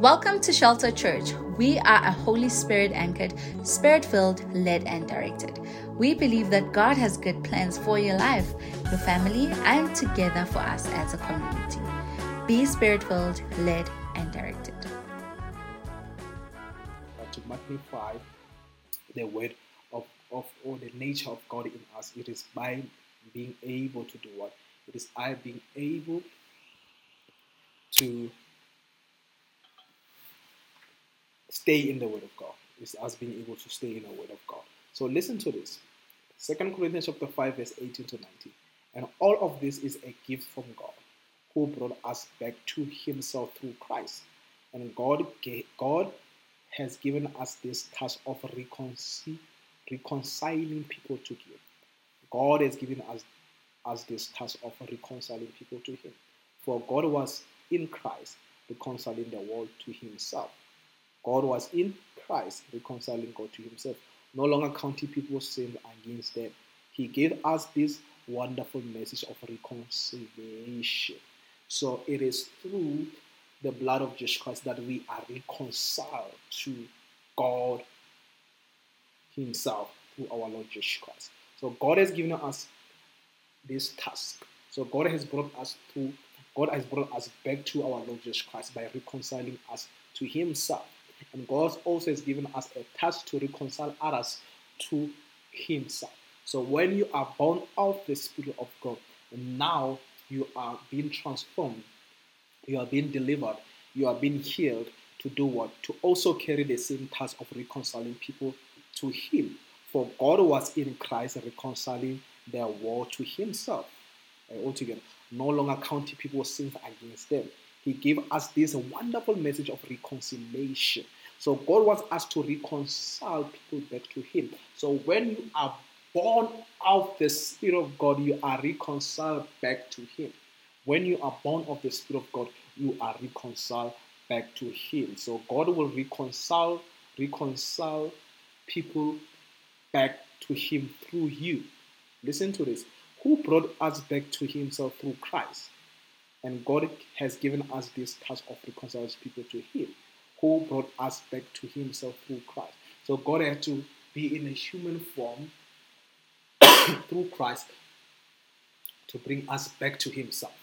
Welcome to Shelter Church. We are a Holy Spirit anchored, spirit filled, led, and directed. We believe that God has good plans for your life, your family, and together for us as a community. Be spirit filled, led, and directed. Uh, to magnify the word of, of or the nature of God in us. It is by being able to do what? It is I being able to stay in the Word of God. It's us being able to stay in the Word of God. So listen to this. Second Corinthians chapter 5, verse 18 to 19. And all of this is a gift from God, who brought us back to Himself through Christ. And God, God has given us this task of reconcil- reconciling people to Him. God has given us, us this task of reconciling people to Him. For God was in Christ, reconciling the world to Himself God was in Christ, reconciling God to himself, no longer counting people's sin against them. He gave us this wonderful message of reconciliation. So it is through the blood of Jesus Christ that we are reconciled to God Himself through our Lord Jesus Christ. So God has given us this task. So God has brought us through, God has brought us back to our Lord Jesus Christ by reconciling us to Himself. And God also has given us a task to reconcile others to Himself. So when you are born of the Spirit of God, now you are being transformed, you are being delivered, you are being healed to do what? To also carry the same task of reconciling people to Him. For God was in Christ reconciling their world to Himself altogether, no longer counting people's sins against them. He gave us this wonderful message of reconciliation. So God wants us to reconcile people back to Him. So when you are born of the Spirit of God, you are reconciled back to Him. When you are born of the Spirit of God, you are reconciled back to Him. So God will reconcile, reconcile people back to Him through you. Listen to this. Who brought us back to Himself through Christ? And God has given us this task of reconciling people to Him, who brought us back to Himself through Christ. So God had to be in a human form through Christ to bring us back to Himself.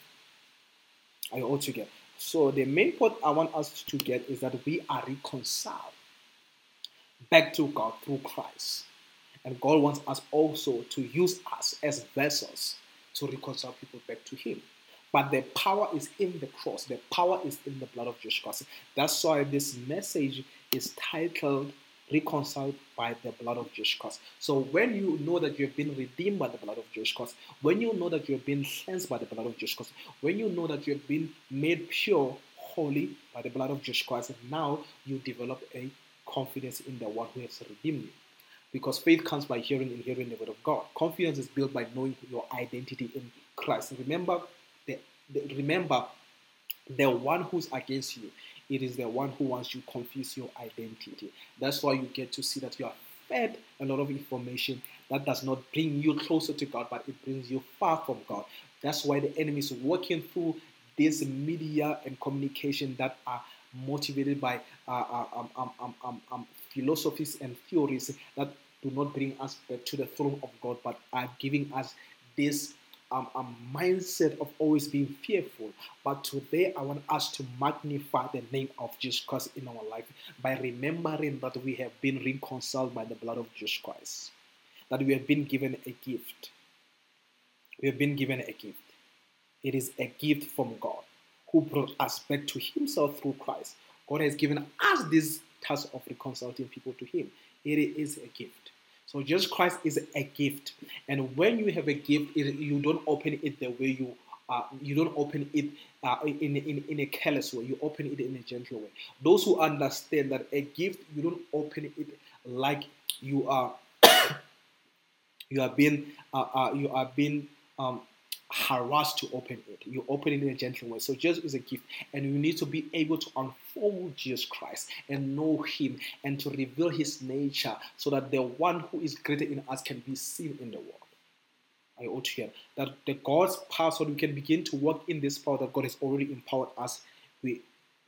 Are you all together? So the main point I want us to get is that we are reconciled back to God through Christ. And God wants us also to use us as vessels to reconcile people back to Him. But the power is in the cross. The power is in the blood of Jesus Christ. That's why this message is titled Reconciled by the blood of Jesus Christ. So when you know that you have been redeemed by the blood of Jesus Christ, when you know that you have been cleansed by the blood of Jesus Christ, when you know that you have been made pure, holy by the blood of Jesus Christ, now you develop a confidence in the one who has redeemed you. Because faith comes by hearing and hearing the word of God. Confidence is built by knowing your identity in Christ. Remember, remember, the one who's against you, it is the one who wants you to confuse your identity. That's why you get to see that you are fed a lot of information that does not bring you closer to God, but it brings you far from God. That's why the enemy is working through this media and communication that are motivated by uh, um, um, um, um, um, philosophies and theories that do not bring us back to the throne of God, but are giving us this um, a mindset of always being fearful. But today, I want us to magnify the name of Jesus Christ in our life by remembering that we have been reconciled by the blood of Jesus Christ, that we have been given a gift. We have been given a gift. It is a gift from God who brought us back to Himself through Christ. God has given us this task of reconciling people to Him. It is a gift. So Jesus Christ is a gift, and when you have a gift, it, you don't open it the way you uh, you don't open it uh, in, in, in a careless way. You open it in a gentle way. Those who understand that a gift, you don't open it like you are you are being uh, uh, you are being um, harassed to open it. You open it in a gentle way. So Jesus is a gift, and you need to be able to unfold Jesus Christ and know Him and to reveal His nature, so that the one who is greater in us can be seen in the world. I ought to hear that the God's power, so we can begin to work in this power that God has already empowered us with,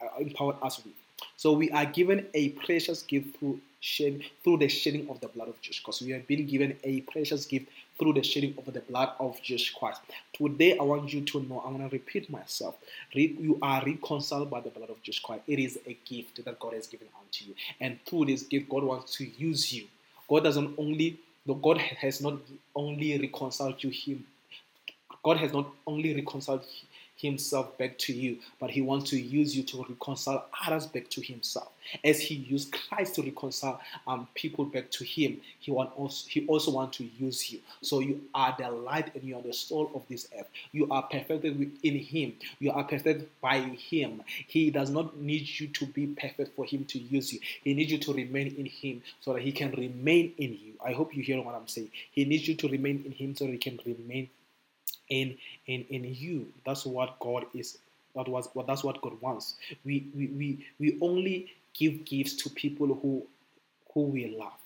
uh, empowered us with. So we are given a precious gift through shed, through the shedding of the blood of Jesus Christ. We have been given a precious gift through the shedding of the blood of Jesus Christ. Today, I want you to know, I'm going to repeat myself. You are reconciled by the blood of Jesus Christ. It is a gift that God has given unto you. And through this gift, God wants to use you. God doesn't only, God has not only reconciled you, Him. God has not only reconciled himself back to you, but he wants to use you to reconcile others back to himself. As he used Christ to reconcile um, people back to him, he want also he also wants to use you. So you are the light and you are the soul of this earth. You are perfected in him. You are perfected by him. He does not need you to be perfect for him to use you. He needs you to remain in him so that he can remain in you. I hope you hear what I'm saying. He needs you to remain in him so that he can remain in in in you. That's what God is. That was that's what God wants. We we we, we only give gifts to people who who we love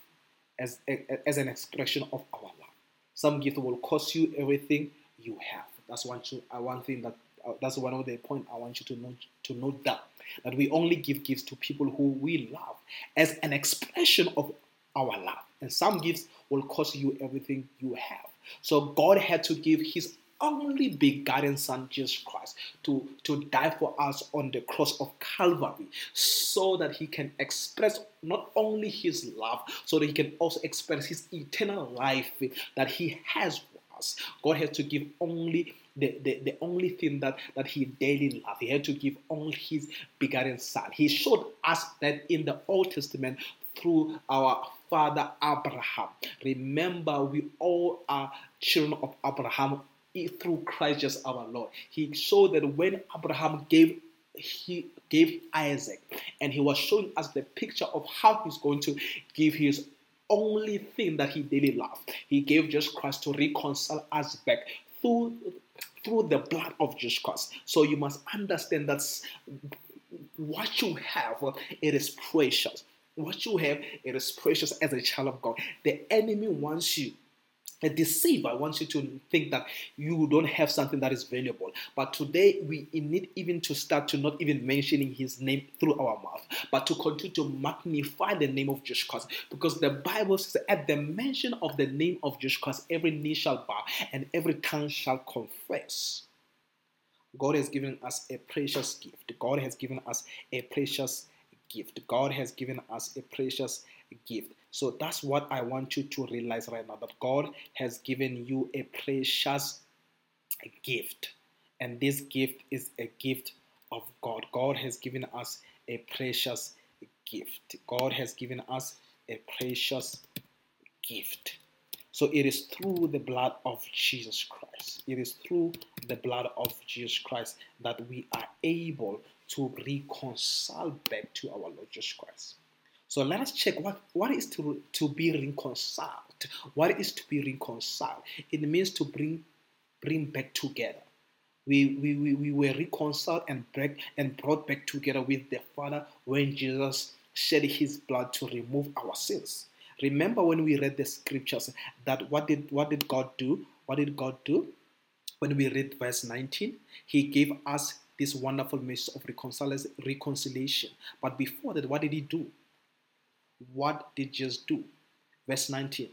as as an expression of our love. Some gift will cost you everything you have. That's one uh, one thing that uh, that's one of the point I want you to know to note that that we only give gifts to people who we love as an expression of our love. And some gifts will cost you everything you have. So God had to give His only begotten Son, Jesus Christ, to, to die for us on the cross of Calvary so that he can express not only his love, so that he can also express his eternal life that he has for us. God has to give only the, the, the only thing that, that he daily loved. He had to give only his begotten son. He showed us that in the Old Testament through our father Abraham. Remember, we all are children of Abraham through Christ Jesus our Lord. He showed that when Abraham gave he gave Isaac, and he was showing us the picture of how he's going to give his only thing that he daily loved. He gave Jesus Christ to reconcile us back through through the blood of Jesus Christ. So you must understand that what you have, it is precious. What you have, it is precious as a child of God. The enemy wants you a deceiver wants you to think that you don't have something that is valuable. But today we need even to start to not even mentioning his name through our mouth, but to continue to magnify the name of Jesus Christ. Because the Bible says, at the mention of the name of Jesus Christ, every knee shall bow and every tongue shall confess. God has given us a precious gift. God has given us a precious gift. God has given us a precious gift. So that's what I want you to realize right now that God has given you a precious gift. And this gift is a gift of God. God has given us a precious gift. God has given us a precious gift. So it is through the blood of Jesus Christ. It is through the blood of Jesus Christ that we are able to reconcile back to our Lord Jesus Christ. So let us check what, what is to, to be reconciled. What is to be reconciled? It means to bring bring back together. We, we, we, we were reconciled and break, and brought back together with the Father when Jesus shed his blood to remove our sins. Remember when we read the scriptures that what did what did God do? What did God do? When we read verse 19, He gave us this wonderful message of reconciliation. But before that, what did He do? What did Jesus do? Verse 19.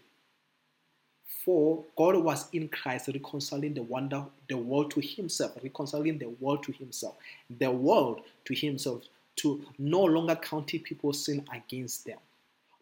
For God was in Christ reconciling the wonder, the world to himself, reconciling the world to himself, the world to himself, to no longer counting people's sin against them.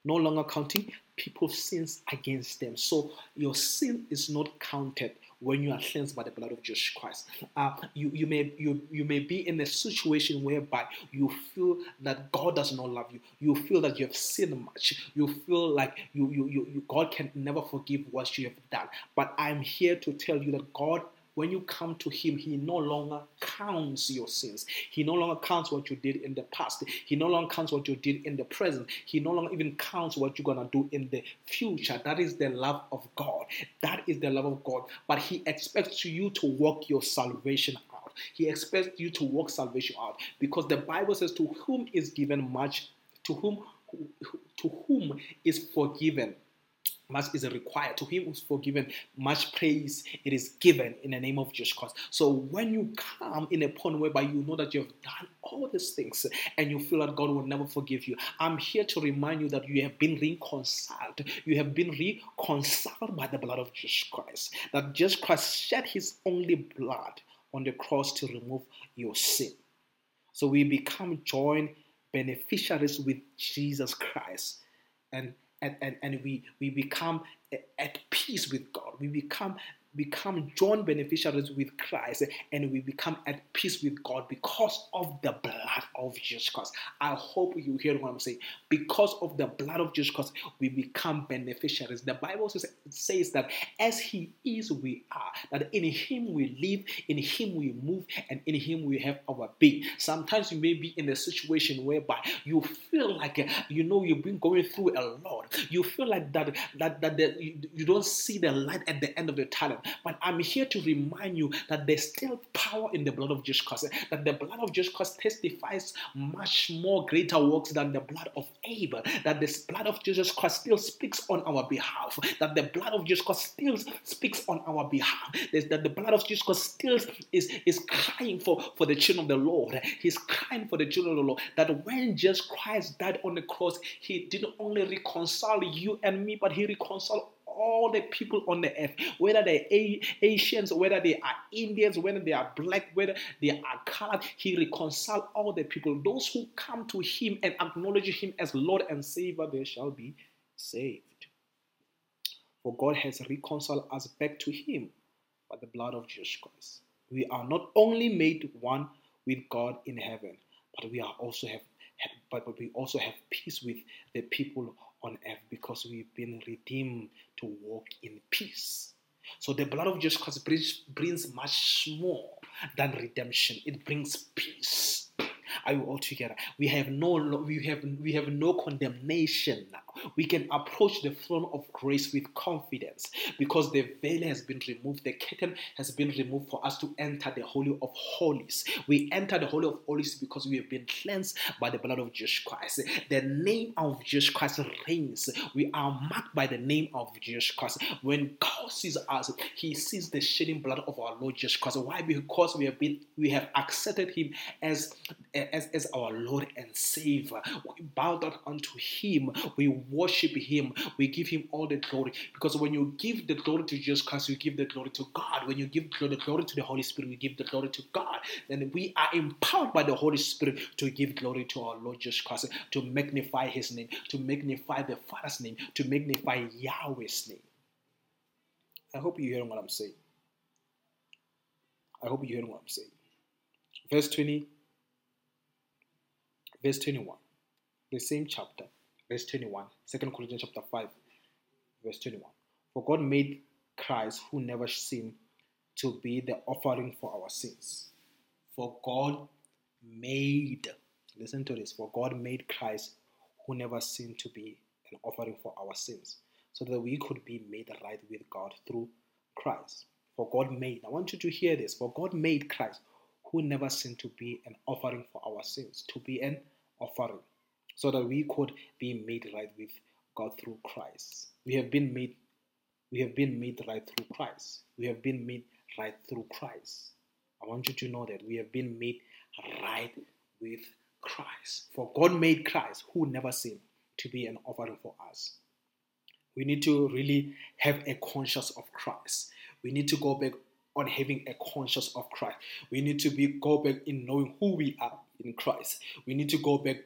No longer counting people's sins against them. So your sin is not counted when you are cleansed by the blood of Jesus Christ. Uh, you, you, may, you, you may be in a situation whereby you feel that God does not love you. You feel that you have sinned much. You feel like you, you, you, you God can never forgive what you have done. But I'm here to tell you that God when you come to Him, He no longer counts your sins. He no longer counts what you did in the past. He no longer counts what you did in the present. He no longer even counts what you're going to do in the future. That is the love of God. That is the love of God. But He expects you to work your salvation out. He expects you to work salvation out because the Bible says, To whom is given much, to whom to whom is forgiven much is required. To him who's forgiven, much praise it is given in the name of Jesus Christ. So when you come in a point whereby you know that you have done all these things and you feel that God will never forgive you, I'm here to remind you that you have been reconciled. You have been reconciled by the blood of Jesus Christ. That Jesus Christ shed his only blood on the cross to remove your sin. So we become joint beneficiaries with Jesus Christ. And and, and, and we, we become at peace with God. We become become joint beneficiaries with Christ and we become at peace with God because of the blood of Jesus Christ. I hope you hear what I'm saying. Because of the blood of Jesus Christ, we become beneficiaries. The Bible says, says that as He is, we are. That in Him we live, in Him we move, and in Him we have our being. Sometimes you may be in a situation whereby you feel like you know you've been going through a lot. You feel like that that that, you, you don't see the light at the end of the tunnel. But I'm here to remind you that there's still power in the blood of Jesus Christ, that the blood of Jesus Christ testifies much more greater works than the blood of Abel, that the blood of Jesus Christ still speaks on our behalf, that the blood of Jesus Christ still speaks on our behalf, that the blood of Jesus Christ still is, is crying for, for the children of the Lord. He's crying for the children of the Lord. That when Jesus Christ died on the cross, he didn't only reconcile you and me, but he reconciled all the people on the earth, whether they're Asians, whether they are Indians, whether they are black, whether they are colored, He reconciled all the people. Those who come to Him and acknowledge Him as Lord and Savior, they shall be saved. For God has reconciled us back to Him by the blood of Jesus Christ. We are not only made one with God in heaven, but we are also have but we also have peace with the people on earth because we've been redeemed to walk in peace. So the blood of Jesus Christ brings, brings much more than redemption. It brings peace. Are you all together? We have no we have we have no condemnation now. We can approach the throne of grace with confidence because the veil has been removed, the curtain has been removed for us to enter the holy of holies. We enter the holy of holies because we have been cleansed by the blood of Jesus Christ. The name of Jesus Christ reigns. We are marked by the name of Jesus Christ. When God sees us, He sees the shedding blood of our Lord Jesus Christ. Why? Because we have been we have accepted Him as as, as our Lord and Savior. We bow down unto Him. We worship Him. We give Him all the glory. Because when you give the glory to Jesus Christ, you give the glory to God. When you give the glory to the Holy Spirit, we give the glory to God. Then we are empowered by the Holy Spirit to give glory to our Lord Jesus Christ, to magnify His name, to magnify the Father's name, to magnify Yahweh's name. I hope you're hearing what I'm saying. I hope you're hearing what I'm saying. Verse 20 verse 21. The same chapter, verse 21. 2 Corinthians chapter 5, verse 21. For God made Christ, who never sinned, to be the offering for our sins. For God made, listen to this, for God made Christ, who never sinned, to be an offering for our sins, so that we could be made right with God through Christ. For God made, I want you to hear this, for God made Christ, who never sinned, to be an offering for our sins, to be an offering so that we could be made right with God through Christ. We have been made we have been made right through Christ. We have been made right through Christ. I want you to know that we have been made right with Christ. For God made Christ, who never sinned, to be an offering for us. We need to really have a conscience of Christ. We need to go back on having a conscience of Christ. We need to be go back in knowing who we are in Christ. We need to go back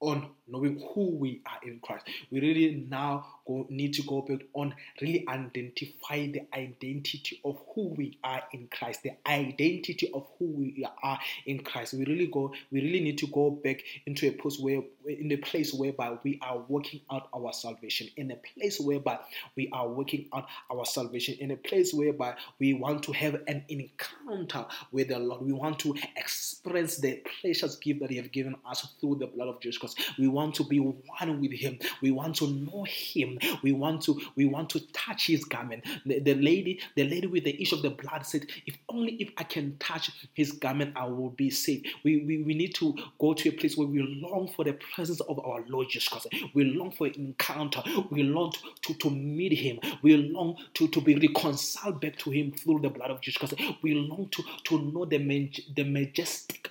on knowing who we are in Christ. We really now go, need to go back on really identify the identity of who we are in Christ, the identity of who we are in Christ. We really go, we really need to go back into a place where, in a place whereby we are working out our salvation, in a place whereby we are working out our salvation, in a place whereby we want to have an encounter with the Lord. We want to experience the precious gift that He has given us through the blood of Jesus We want to be one with Him. We want to know Him. We want to we want to touch His garment. The, the lady, the lady with the issue of the blood said, if only if I can touch his garment, I will be saved. We, we, we need to go to a place where we long for the presence of our Lord Jesus Christ. We long for an encounter. We long to, to, to meet him. We long to, to be reconciled back to him through the blood of Jesus Christ. We long to, to know the, the majestic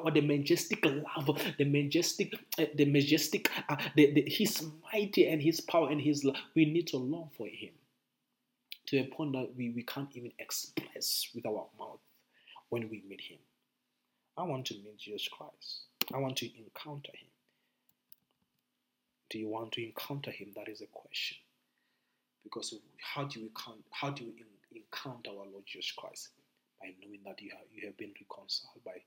power, the majestic love, the majestic, uh, the majestic, uh, the, the, His mighty and His power and His love. We need to long for Him to a point that we, we can't even express with our mouth when we meet Him. I want to meet Jesus Christ. I want to encounter Him. Do you want to encounter Him? That is a question. Because how do you how do you encounter our Lord Jesus Christ? By knowing that you have, you have been reconciled by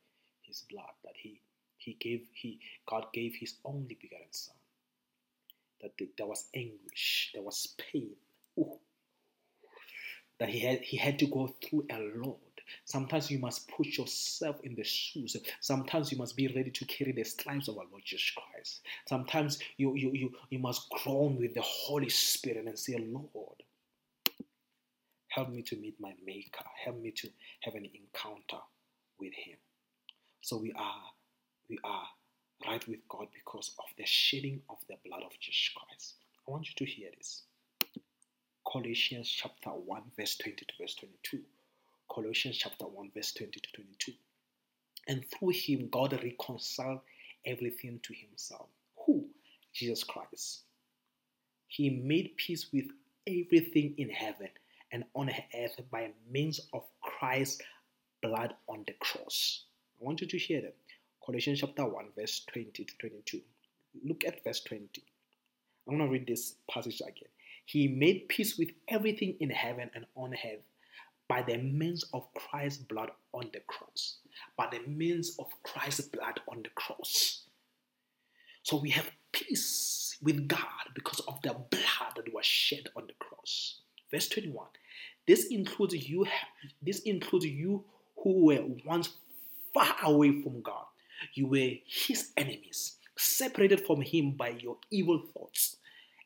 his blood that he he gave he God gave his only begotten son that there was anguish there was pain Ooh. that he had he had to go through a lot. Sometimes you must put yourself in the shoes. Sometimes you must be ready to carry the stripes of our Lord Jesus Christ. Sometimes you you you, you must groan with the Holy Spirit and say Lord help me to meet my maker. Help me to have an encounter with him so we are we are right with God because of the shedding of the blood of Jesus Christ. I want you to hear this. Colossians chapter 1, verse 20 to verse 22. Colossians chapter 1, verse 20 to 22. And through him, God reconciled everything to himself. Who? Jesus Christ. He made peace with everything in heaven and on earth by means of Christ's blood on the cross. I want you to hear them. Colossians chapter 1, verse 20 to 22. Look at verse 20. I'm going to read this passage again. He made peace with everything in heaven and on earth by the means of Christ's blood on the cross. By the means of Christ's blood on the cross. So we have peace with God because of the blood that was shed on the cross. Verse 21. This includes you this includes you who were once far away from God. You were his enemies, separated from him by your evil thoughts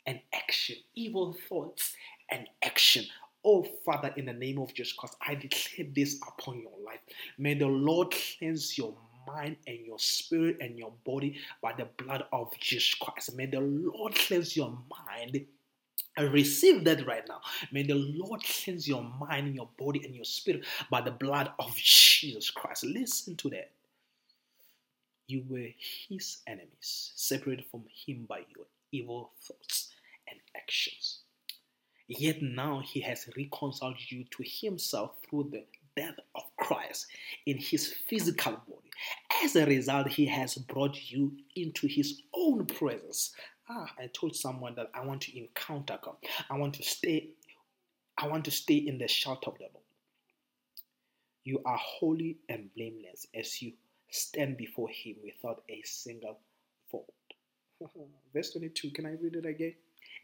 and action. Evil thoughts and action. Oh, Father, in the name of Jesus Christ, I declare this upon your life. May the Lord cleanse your mind and your spirit and your body by the blood of Jesus Christ. May the Lord cleanse your mind I receive that right now. May the Lord cleanse your mind, your body, and your spirit by the blood of Jesus Christ. Listen to that. You were his enemies, separated from him by your evil thoughts and actions. Yet now he has reconciled you to himself through the death of Christ in his physical body. As a result, he has brought you into his own presence ah, I told someone that I want to encounter God. I want to stay, I want to stay in the shelter of the Lord. You are holy and blameless as you stand before Him without a single fault. Verse 22, can I read it again?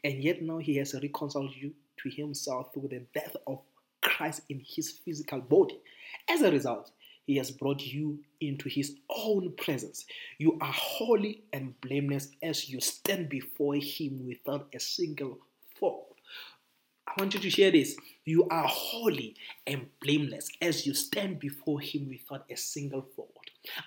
And yet now He has reconciled you to Himself through the death of Christ in His physical body. As a result, he has brought you into His own presence. You are holy and blameless as you stand before Him without a single fault. I want you to hear this. You are holy and blameless as you stand before Him without a single fault.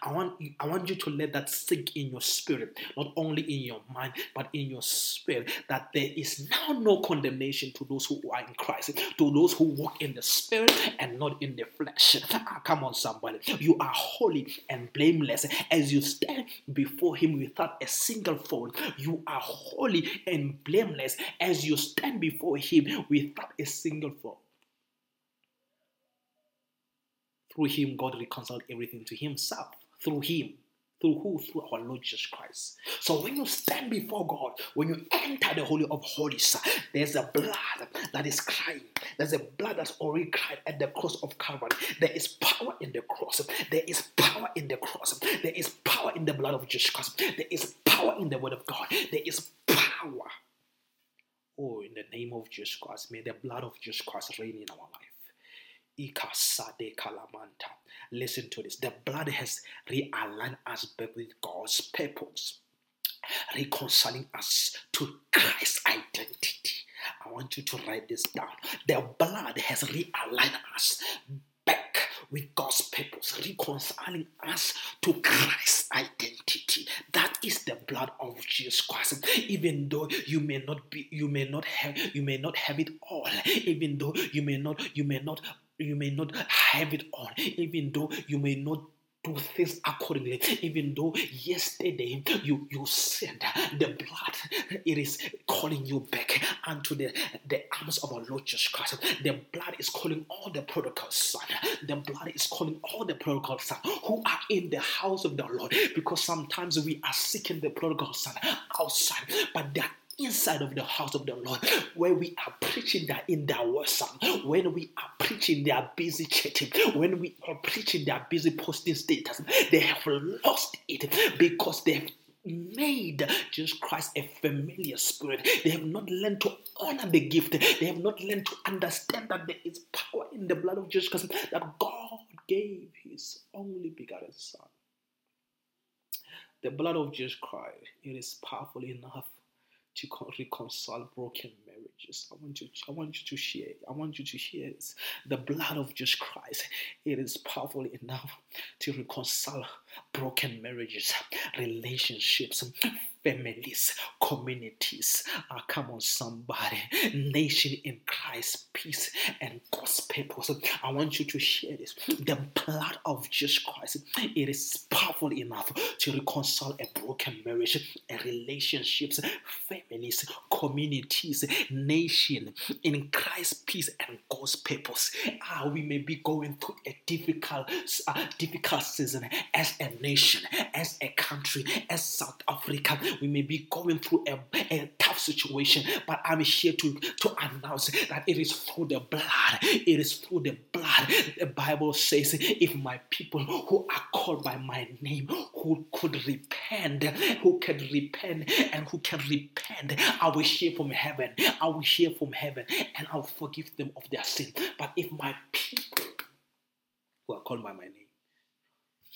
I want, I want you to let that sink in your spirit, not only in your mind, but in your spirit, that there is now no condemnation to those who are in Christ, to those who walk in the spirit and not in the flesh. Ah, come on, somebody. You are holy and blameless as you stand before Him without a single fault. You are holy and blameless as you stand before Him without a single fault. Through him, God reconciled everything to himself. Through him. Through who? Through our Lord Jesus Christ. So when you stand before God, when you enter the Holy of Holies, there's a blood that is crying. There's a blood that's already cried at the cross of Calvary. There is power in the cross. There is power in the cross. There is power in the blood of Jesus Christ. There is power in the word of God. There is power. Oh, in the name of Jesus Christ, may the blood of Jesus Christ reign in our life. Listen to this. The blood has realigned us back with God's purpose, reconciling us to Christ's identity. I want you to write this down. The blood has realigned us back with God's purpose, reconciling us to Christ's identity. That is the blood of Jesus Christ. Even though you may not be, you may not have, you may not have it all. Even though you may not, you may not you may not have it all, even though you may not do things accordingly. Even though yesterday you you said the blood it is calling you back unto the, the arms of our Lord Jesus Christ. The blood is calling all the prodigal son. The blood is calling all the prodigal son who are in the house of the Lord. Because sometimes we are seeking the prodigal son outside, but are inside of the house of the Lord, where we are preaching that in their WhatsApp, when we are preaching, they are busy chatting, when we are preaching, they are busy posting status. They have lost it because they have made Jesus Christ a familiar spirit. They have not learned to honor the gift. They have not learned to understand that there is power in the blood of Jesus Christ, that God gave his only begotten Son. The blood of Jesus Christ, it is powerful enough to reconcile broken marriages. I want you, I want you to share. I want you to hear. The blood of Jesus Christ. It is powerful enough to reconcile broken marriages, relationships, families, communities. Uh, come on, somebody. Nation in Christ, peace and God's purpose. I want you to share this. The blood of Jesus Christ, it is powerful enough to reconcile a broken marriage, and relationships, families, communities, nation in Christ, peace and God's purpose. Uh, we may be going through a difficult, uh, difficult season as a nation, as a country, as South Africa we may be going through a, a tough situation, but I'm here to, to announce that it is through the blood. It is through the blood. The Bible says, if my people who are called by my name, who could repent, who can repent, and who can repent, I will hear from heaven. I will hear from heaven, and I'll forgive them of their sin. But if my people who are called by my name,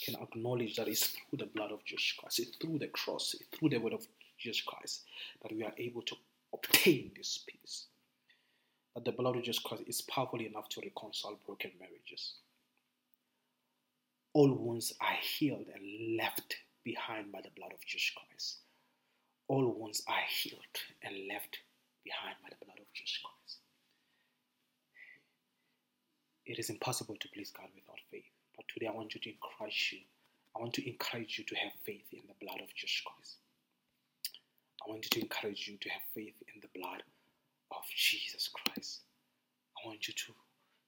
can acknowledge that it's through the blood of Jesus Christ, it's through the cross, it's through the word of Jesus Christ that we are able to obtain this peace. That the blood of Jesus Christ is powerful enough to reconcile broken marriages. All wounds are healed and left behind by the blood of Jesus Christ. All wounds are healed and left behind by the blood of Jesus Christ. It is impossible to please God without faith. But today I want you to encourage you. I want to encourage you to have faith in the blood of Jesus Christ. I want you to encourage you to have faith in the blood of Jesus Christ. I want you to,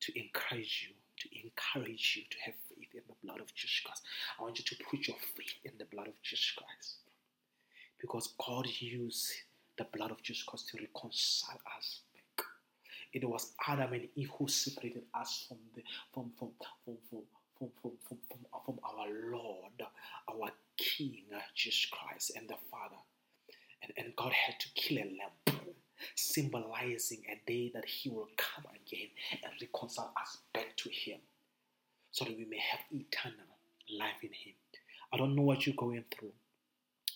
to encourage you, to encourage you to have faith in the blood of Jesus Christ. I want you to put your faith in the blood of Jesus Christ. Because God used the blood of Jesus Christ to reconcile us. It was Adam and Eve who separated us from the from from from, from from, from, from, from, from our Lord, our King, Jesus Christ, and the Father. And, and God had to kill a lamb, symbolizing a day that He will come again and reconcile us back to Him so that we may have eternal life in Him. I don't know what you're going through.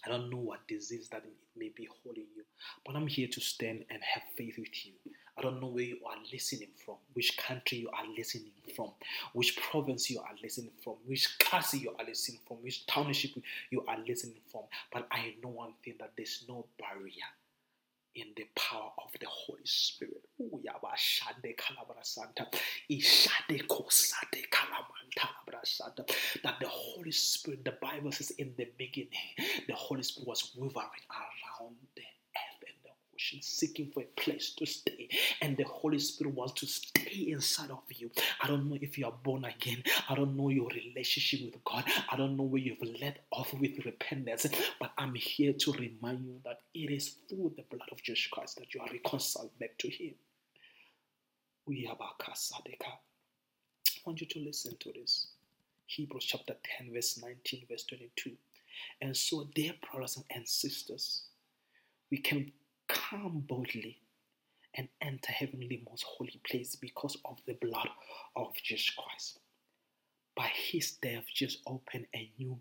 I don't know what disease that may be holding you, but I'm here to stand and have faith with you. I don't know where you are listening from, which country you are listening from, which province you are listening from, which class you are listening from, which township you are listening from. But I know one thing that there's no barrier in the power of the Holy Spirit. That the Holy Spirit, the Bible says in the beginning, the Holy Spirit was hovering around there seeking for a place to stay, and the Holy Spirit wants to stay inside of you. I don't know if you are born again. I don't know your relationship with God. I don't know where you've let off with repentance, but I'm here to remind you that it is through the blood of Jesus Christ that you are reconciled back to Him. We. I want you to listen to this. Hebrews chapter 10, verse 19, verse 22. And so, dear brothers and sisters, we can come boldly and enter heavenly most holy place because of the blood of Jesus Christ. By his death, Jesus opened a new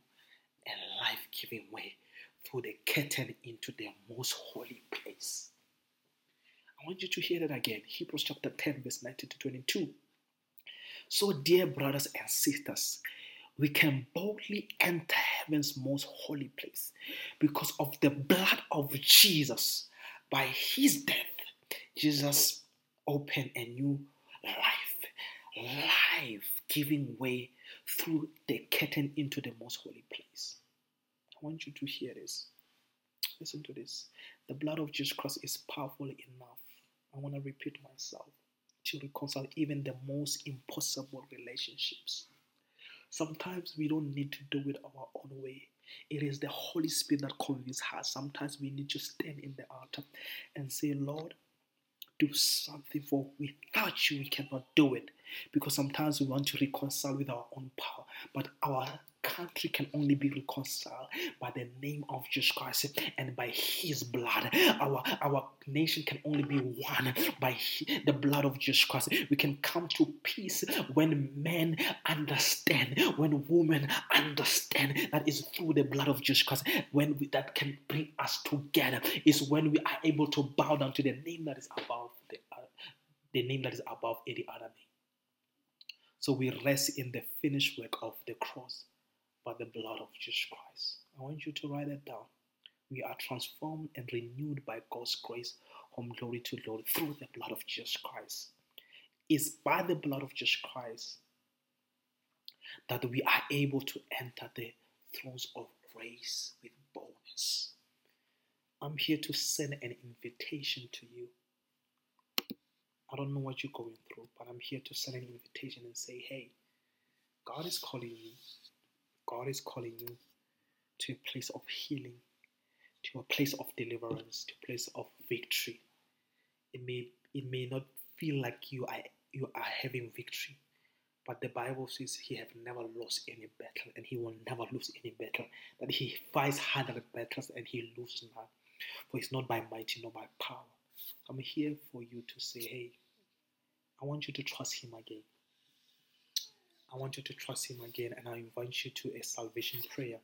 and life-giving way through the curtain into their most holy place. I want you to hear that again. Hebrews chapter 10, verse 19 to 22. So, dear brothers and sisters, we can boldly enter heaven's most holy place because of the blood of Jesus. By his death, Jesus opened a new life, life giving way through the curtain into the most holy place. Want you to hear this. Listen to this. The blood of Jesus Christ is powerful enough. I want to repeat myself to reconcile even the most impossible relationships. Sometimes we don't need to do it our own way. It is the Holy Spirit that convinces us. Sometimes we need to stand in the altar and say, Lord, do something for without you we cannot do it because sometimes we want to reconcile with our own power but our country can only be reconciled by the name of Jesus Christ and by His blood. Our our nation can only be one by the blood of Jesus Christ. We can come to peace when men understand, when women understand that is through the blood of Jesus Christ. When we, that can bring us together is when we are able to bow down to the name that is above the, uh, the name that is above any other name. So we rest in the finished work of the cross by the blood of Jesus Christ. I want you to write that down. We are transformed and renewed by God's grace from glory to glory through the blood of Jesus Christ. It's by the blood of Jesus Christ that we are able to enter the thrones of grace with boldness. I'm here to send an invitation to you. I don't know what you're going through, but I'm here to send an invitation and say, hey, God is calling you God is calling you to a place of healing, to a place of deliverance, to a place of victory. It may it may not feel like you are you are having victory, but the Bible says he have never lost any battle and he will never lose any battle. That he fights hundred battles and he loses none. For it's not by mighty nor by power. I'm here for you to say, hey, I want you to trust him again. I want you to trust Him again, and I invite you to a salvation prayer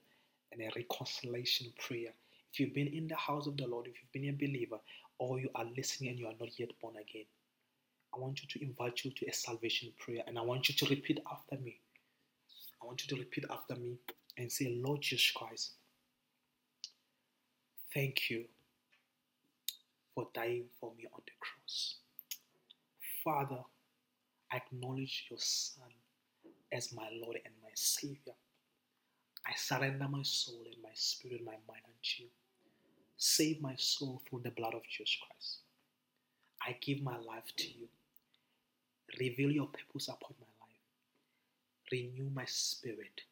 and a reconciliation prayer. If you've been in the house of the Lord, if you've been a believer, or you are listening and you are not yet born again, I want you to invite you to a salvation prayer, and I want you to repeat after me. I want you to repeat after me and say, Lord Jesus Christ, thank you for dying for me on the cross. Father, I acknowledge your Son as my Lord and my Savior. I surrender my soul and my spirit, my mind unto you. Save my soul through the blood of Jesus Christ. I give my life to you. Reveal your purpose upon my life. Renew my spirit.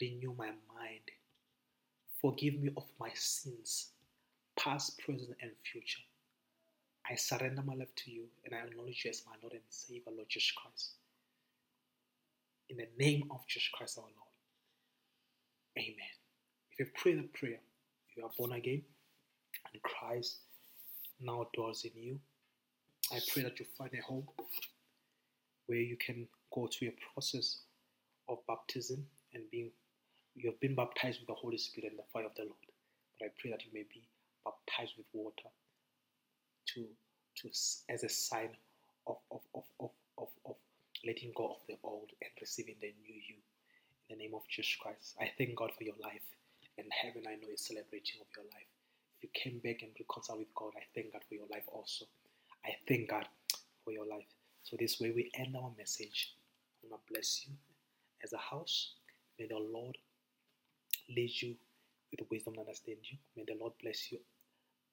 Renew my mind. Forgive me of my sins, past, present, and future. I surrender my life to you and I acknowledge you as my Lord and Savior, Lord Jesus Christ. In the name of Jesus Christ our Lord. Amen. If you pray that prayer, you are born again, and Christ now dwells in you. I pray that you find a home where you can go through a process of baptism and being you have been baptized with the Holy Spirit and the fire of the Lord. But I pray that you may be baptized with water to to as a sign of of, of, of, letting go of the old and receiving the new you. In the name of Jesus Christ, I thank God for your life. And heaven, I know, is celebrating of your life. If you came back and reconcile with God, I thank God for your life also. I thank God for your life. So this way we end our message. I want to bless you as a house. May the Lord lead you with wisdom and understand you. May the Lord bless you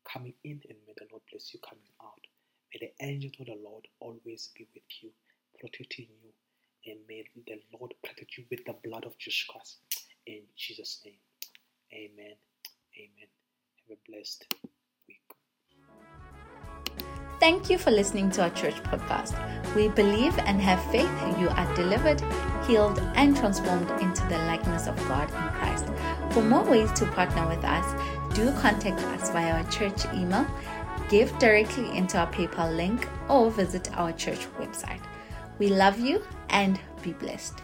coming in and may the Lord bless you coming out. May the angel of the Lord always be with you protecting you. And may the Lord protect you with the blood of Jesus Christ. In Jesus' name. Amen. Amen. Have a blessed week. Thank you for listening to our church podcast. We believe and have faith you are delivered, healed, and transformed into the likeness of God in Christ. For more ways to partner with us, do contact us via our church email, give directly into our PayPal link, or visit our church website. We love you and be blessed.